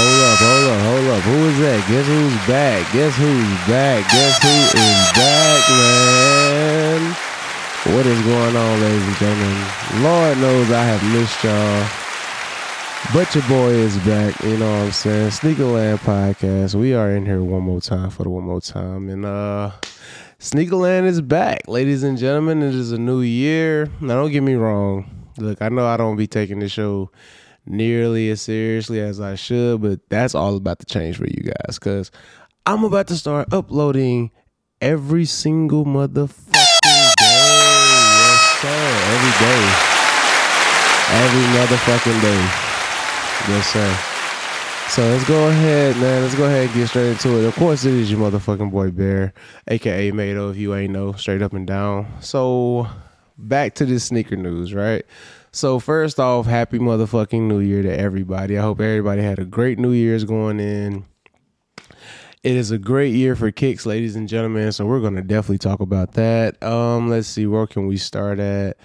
Hold up, hold up, hold up. Who is that? Guess who's back? Guess who's back? Guess who is back, man? What is going on, ladies and gentlemen? Lord knows I have missed y'all. But your boy is back, you know what I'm saying? Sneakerland podcast. We are in here one more time for the one more time. And uh Sneakerland is back, ladies and gentlemen. It is a new year. Now don't get me wrong. Look, I know I don't be taking the show nearly as seriously as I should, but that's all about to change for you guys because I'm about to start uploading every single motherfucking day. Yes, sir. Every day. Every motherfucking day. Yes, sir. So let's go ahead, man. Let's go ahead and get straight into it. Of course, it is your motherfucking boy Bear, aka Mado, if you ain't know, straight up and down. So back to this sneaker news, right? So first off, happy motherfucking New Year to everybody. I hope everybody had a great New Year's going in. It is a great year for kicks, ladies and gentlemen. So we're gonna definitely talk about that. Um, let's see, where can we start at?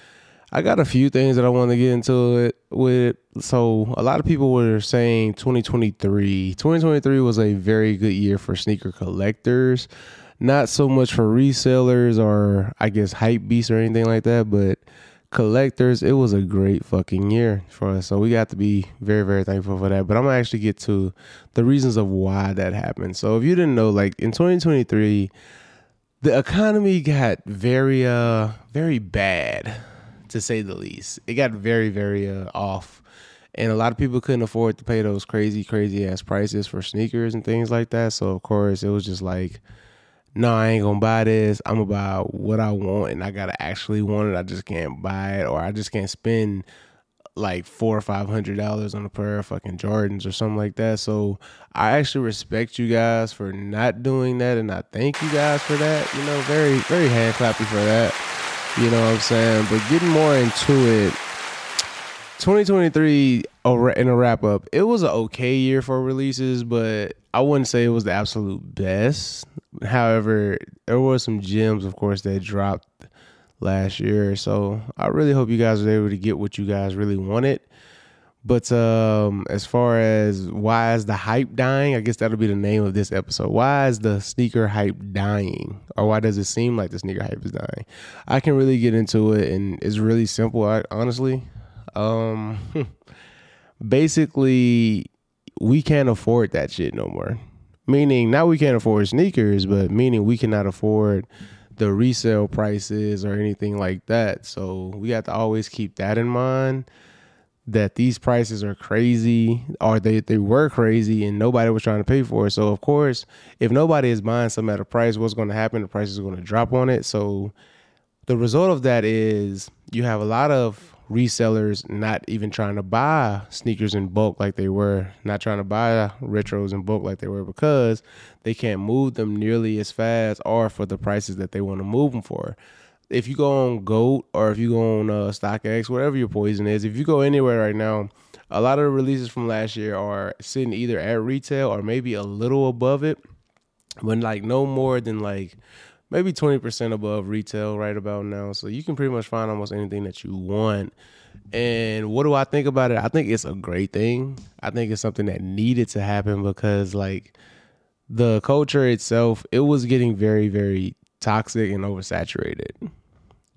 I got a few things that I want to get into it with. So a lot of people were saying 2023. 2023 was a very good year for sneaker collectors. Not so much for resellers or I guess hype beasts or anything like that, but collectors, it was a great fucking year for us. So we got to be very, very thankful for that. But I'm gonna actually get to the reasons of why that happened. So if you didn't know, like in 2023, the economy got very uh very bad to say the least. It got very, very uh, off. And a lot of people couldn't afford to pay those crazy, crazy ass prices for sneakers and things like that. So of course it was just like, no, I ain't gonna buy this. I'm gonna buy what I want and I gotta actually want it. I just can't buy it or I just can't spend like four or five hundred dollars on a pair of fucking Jordans or something like that. So I actually respect you guys for not doing that and I thank you guys for that. You know, very, very hand clappy for that. You know what I'm saying? But getting more into it, 2023 in a wrap up, it was an okay year for releases, but I wouldn't say it was the absolute best. However, there were some gems, of course, that dropped last year. So I really hope you guys were able to get what you guys really wanted. But um, as far as why is the hype dying, I guess that'll be the name of this episode. Why is the sneaker hype dying, or why does it seem like the sneaker hype is dying? I can really get into it, and it's really simple. I, honestly, um, basically, we can't afford that shit no more. Meaning, not we can't afford sneakers, but meaning we cannot afford the resale prices or anything like that. So we have to always keep that in mind that these prices are crazy or they, they were crazy and nobody was trying to pay for it. So of course, if nobody is buying something at a price, what's going to happen? The price is going to drop on it. So the result of that is you have a lot of resellers not even trying to buy sneakers in bulk like they were, not trying to buy retros in bulk like they were because they can't move them nearly as fast or for the prices that they want to move them for. If you go on Goat or if you go on uh, StockX, whatever your poison is, if you go anywhere right now, a lot of the releases from last year are sitting either at retail or maybe a little above it, but like no more than like maybe 20% above retail right about now. So you can pretty much find almost anything that you want. And what do I think about it? I think it's a great thing. I think it's something that needed to happen because like the culture itself, it was getting very, very toxic and oversaturated.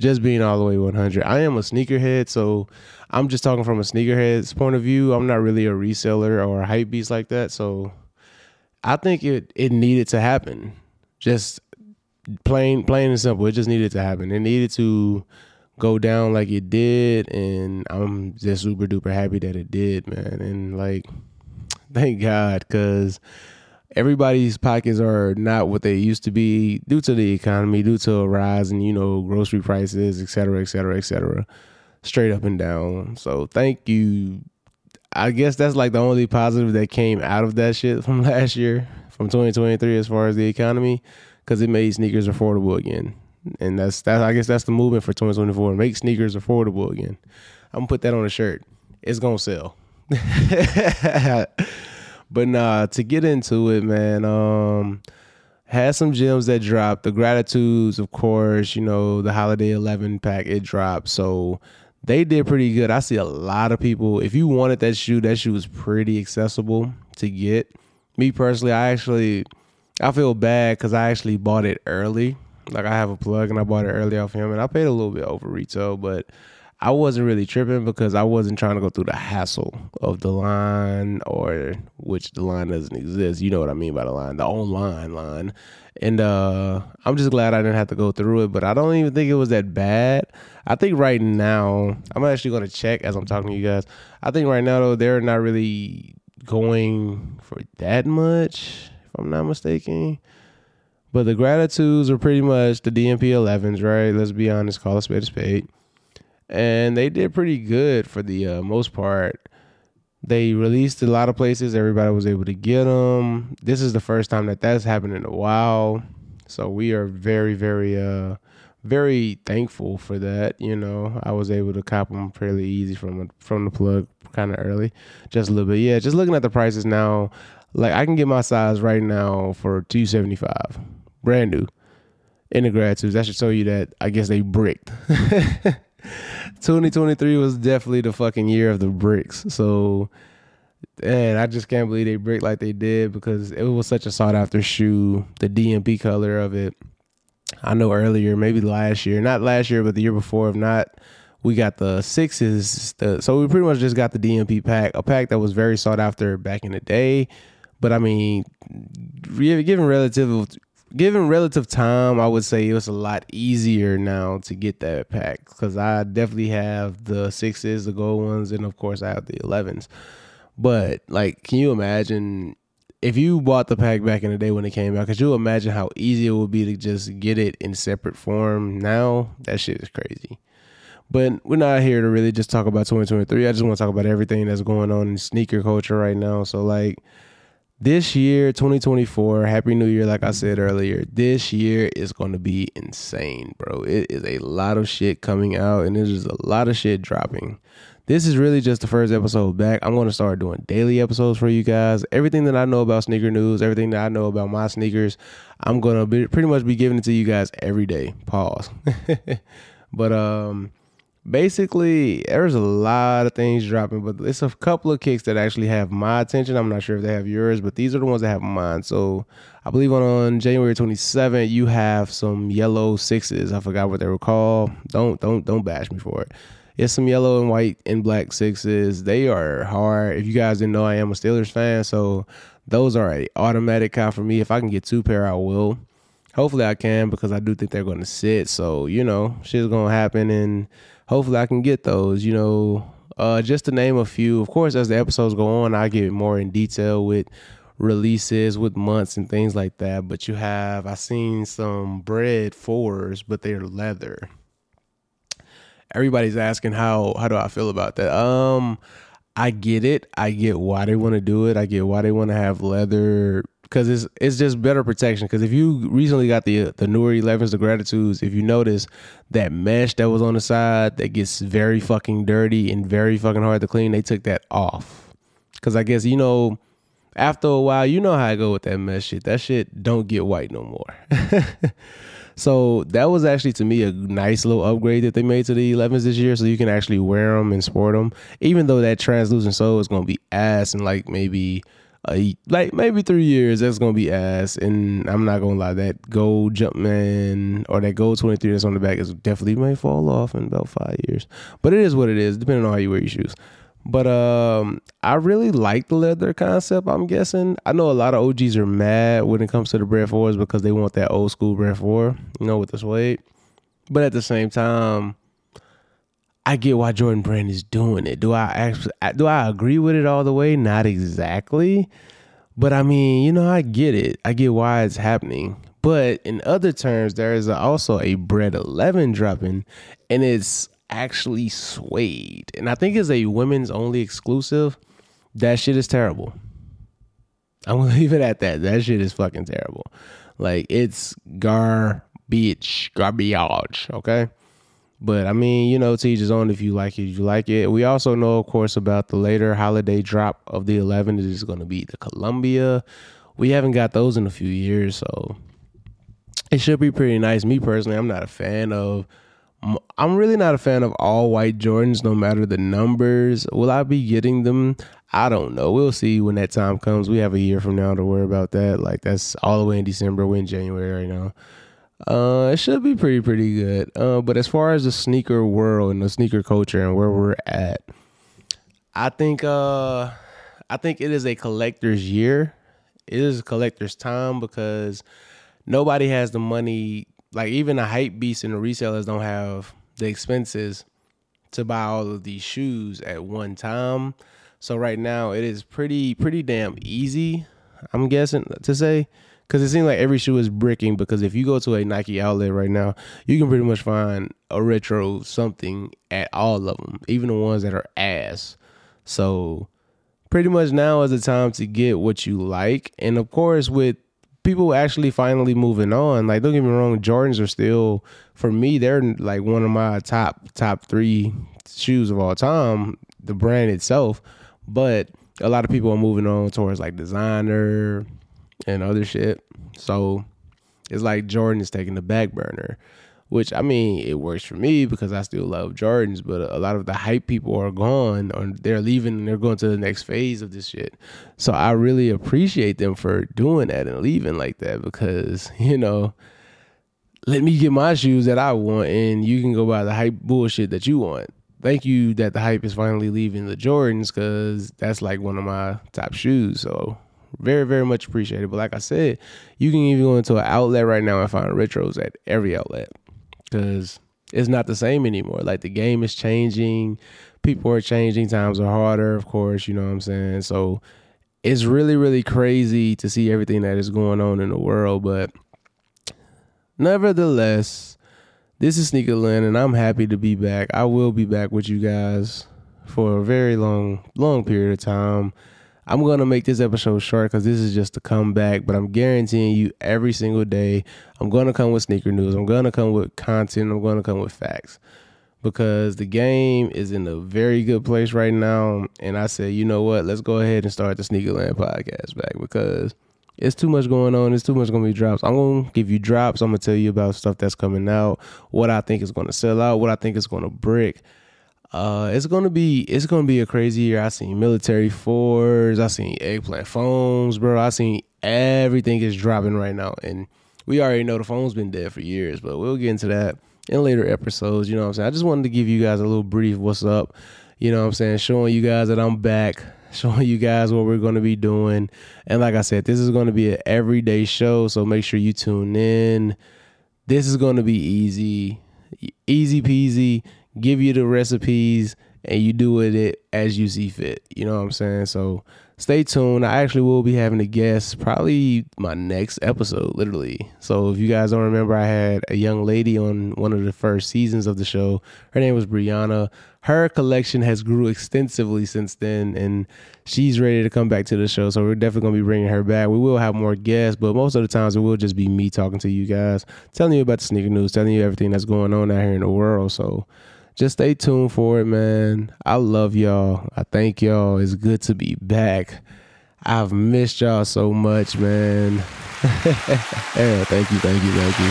Just being all the way 100. I am a sneakerhead, so I'm just talking from a sneakerhead's point of view. I'm not really a reseller or a hype beast like that. So I think it it needed to happen. Just plain plain and simple. It just needed to happen. It needed to go down like it did, and I'm just super duper happy that it did, man. And like, thank God, because everybody's pockets are not what they used to be due to the economy, due to a rise in, you know, grocery prices, et cetera, et cetera, et cetera, straight up and down. So thank you. I guess that's like the only positive that came out of that shit from last year, from 2023, as far as the economy, because it made sneakers affordable again. And that's that. I guess that's the movement for 2024. Make sneakers affordable again. I'm gonna put that on a shirt. It's gonna sell. But nah, to get into it, man, um, had some gems that dropped. The gratitudes, of course, you know, the holiday eleven pack it dropped. So they did pretty good. I see a lot of people. If you wanted that shoe, that shoe was pretty accessible to get. Me personally, I actually I feel bad because I actually bought it early. Like I have a plug and I bought it early off him, and I paid a little bit over retail, but I wasn't really tripping because I wasn't trying to go through the hassle of the line or which the line doesn't exist. You know what I mean by the line, the online line. And uh I'm just glad I didn't have to go through it, but I don't even think it was that bad. I think right now, I'm actually going to check as I'm talking to you guys. I think right now though they're not really going for that much I'm not mistaken. But the gratitudes are pretty much the DMP 11s, right? Let's be honest, call a spade a spade and they did pretty good for the uh, most part. They released a lot of places. Everybody was able to get them. This is the first time that that's happened in a while, so we are very, very, uh, very thankful for that. You know, I was able to cop them fairly easy from from the plug, kind of early, just a little bit. Yeah, just looking at the prices now, like I can get my size right now for two seventy five, brand new, in the grad gratitudes. That should show you that I guess they bricked. 2023 was definitely the fucking year of the bricks. So, and I just can't believe they bricked like they did because it was such a sought after shoe. The DMP color of it. I know earlier, maybe last year, not last year, but the year before, if not, we got the sixes. The, so we pretty much just got the DMP pack, a pack that was very sought after back in the day. But I mean, given relative given relative time, I would say it was a lot easier now to get that pack because I definitely have the sixes, the gold ones, and of course I have the elevens. But like, can you imagine if you bought the pack back in the day when it came out? Could you imagine how easy it would be to just get it in separate form now? That shit is crazy. But we're not here to really just talk about 2023. I just want to talk about everything that's going on in sneaker culture right now. So like this year 2024 happy new year like i said earlier this year is going to be insane bro. It is a lot of shit coming out and there's a lot of shit dropping. This is really just the first episode back. I'm going to start doing daily episodes for you guys. Everything that i know about sneaker news everything that i know about my sneakers i'm going to be pretty much be giving it to you guys every day. Pause. But um basically there's a lot of things dropping but it's a couple of kicks that actually have my attention. I'm not sure if they have yours but these are the ones that have mine. So i believe on, on january 27th you have some yellow sixes. I forgot what they were called. Don't don't don't bash me for it. It's some yellow and white and black sixes. They are hard. If you guys didn't know i am a steelers fan so those are a automatic count for me. If i can get two pair i will hopefully i can because i do think they're going to sit so you know shit's going to happen and hopefully I can get those. You know, uh, just to name a few. Of course, as the episodes go on, I get more in detail with releases, with months and things like that. But you have I seen some Bred fours, but they're leather. Everybody's asking how how do I feel about that? Um, I get it. I get why they want to do it. I get why they want to have leather because it's it's just better protection. Because if you recently got the the newer 11s, the gratitudes, if you notice that mesh that was on the side that gets very fucking dirty and very fucking hard to clean, they took that off. Because I guess you know, after a while, you know how I go with that mesh shit. That shit don't get white no more. so that was actually to me a nice little upgrade that they made to the 11s this year, so you can actually wear them and sport them. Even though that translucent sole is gonna be ass and like maybe uh, like maybe three years, that's gonna be ass. And I'm not gonna lie, that gold Jumpman or that gold 23 that's on the back is definitely may fall off in about five years. But it is what it is, depending on how you wear your shoes. But um, I really like the leather concept. I'm guessing. I know a lot of OGs are mad when it comes to the Bred Fours because they want that old school Bred Four, you know, with the suede. But at the same time, I get why Jordan Brand is doing it. Do I actually do I agree with it all the way? Not exactly. But I mean, you know, I get it. I get why it's happening. But in other terms, there is also a Bred 11 dropping and it's actually suede. And I think it's a women's only exclusive. That shit is terrible. I'm gonna leave it at that. That shit is fucking terrible. Like it's garbage, garbage. Okay. But I mean, you know, to each his own. If you like it, you like it. We also know, of course, about the later holiday drop of the 11. It is going to be the Columbia. We haven't got those in a few years, so it should be pretty nice. Me personally, I'm not a fan of I'm really not a fan of all white Jordans, no matter the numbers. Will I be getting them? I don't know. We'll see when that time comes. We have a year from now to worry about that. Like that's all the way in December. We're in January right now. Uh, it should be pretty pretty good. Uh, but as far as the sneaker world and the sneaker culture and where we're at, I think uh, I think it is a collector's year. It is a collector's time because nobody has the money. Like even the hype beasts and the resellers don't have the expenses to buy all of these shoes at one time. So right now it is pretty pretty damn easy. I'm guessing to say because it seems like every shoe is bricking. Because if you go to a Nike outlet right now, you can pretty much find a retro something at all of them, even the ones that are ass. So pretty much now is the time to get what you like, and of course with people actually finally moving on. Like don't get me wrong, Jordans are still for me they're like one of my top top three shoes of all time. The brand itself, but a lot of people are moving on towards like designer and other shit. So it's like Jordan is taking the back burner, which I mean, it works for me because I still love Jordans, but a lot of the hype people are gone or they're leaving and they're going to the next phase of this shit. So I really appreciate them for doing that and leaving like that because, you know, let me get my shoes that I want and you can go buy the hype bullshit that you want. Thank you that the hype is finally leaving the Jordans because that's like one of my top shoes. So very, very much appreciated. But like I said, you can even go into an outlet right now and find retros at every outlet because it's not the same anymore. Like the game is changing, people are changing, times are harder, of course, you know what I'm saying? So it's really, really crazy to see everything that is going on in the world. But nevertheless, this is Sneakerland and I'm happy to be back. I will be back with you guys for a very long, long period of time. I'm gonna make this episode short because this is just a comeback, but I'm guaranteeing you every single day I'm gonna come with sneaker news. I'm gonna come with content. I'm gonna come with facts because the game is in a very good place right now. And I said, you know what? Let's go ahead and start the Sneakerland podcast back because it's too much going on. It's too much gonna be drops. I'm gonna give you drops. I'm gonna tell you about stuff that's coming out, what I think is gonna sell out, what I think is gonna brick uh, it's gonna be it's gonna be a crazy year. I seen military fours, I seen eggplant foams, bro. I seen everything is dropping right now, and we already know the foam's been dead for years, but we'll get into that in later episodes. You know what I'm saying? I just wanted to give you guys a little brief what's up. You know what I'm saying? Showing you guys that I'm back, showing you guys what we're gonna be doing, and like I said, this is gonna be an everyday show, so make sure you tune in. This is gonna be easy, easy peasy give you the recipes and you do with it as you see fit. You know what I'm saying? So stay tuned. I actually will be having a guest probably my next episode, literally. So if you guys don't remember, I had a young lady on one of the first seasons of the show. Her name was Brianna. Her collection has grew extensively since then, and she's ready to come back to the show. So we're definitely gonna be bringing her back. We will have more guests, but most of the times it will just be me talking to you guys, telling you about the sneaker news, telling you everything that's going on out here in the world. So just stay tuned for it, man. I love y'all. I thank y'all. It's good to be back. I've missed y'all so much, man. yeah, thank you, thank you, thank you.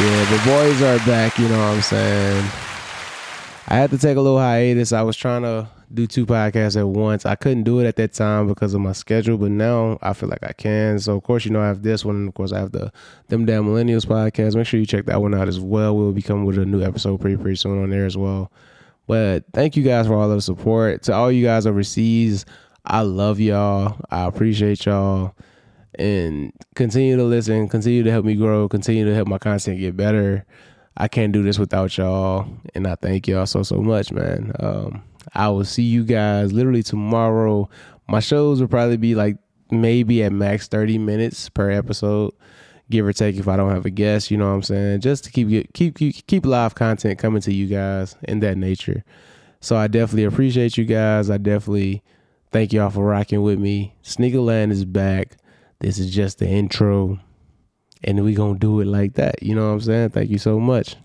Yeah, the boys are back, you know what I'm saying? I had to take a little hiatus. I was trying to do two podcasts at once. I couldn't do it at that time because of my schedule, but now I feel like I can. So of course, you know, I have this one, and of course, I have the Them Damn Millennials podcast. Make sure you check that one out as well. We'll be coming with a new episode pretty pretty soon on there as well. But thank you guys for all the support. To all you guys overseas, I love y'all. I appreciate y'all. And continue to listen, continue to help me grow, continue to help my content get better. I can't do this without y'all. And I thank y'all so so much, man. Um, I will see you guys literally tomorrow. My shows will probably be like maybe at max 30 minutes per episode, give or take if I don't have a guest, you know what I'm saying? Just to keep keep keep, keep live content coming to you guys in that nature. So I definitely appreciate you guys. I definitely thank y'all for rocking with me. Sneakerland is back. This is just the intro. And we gonna do it like that. You know what I'm saying? Thank you so much.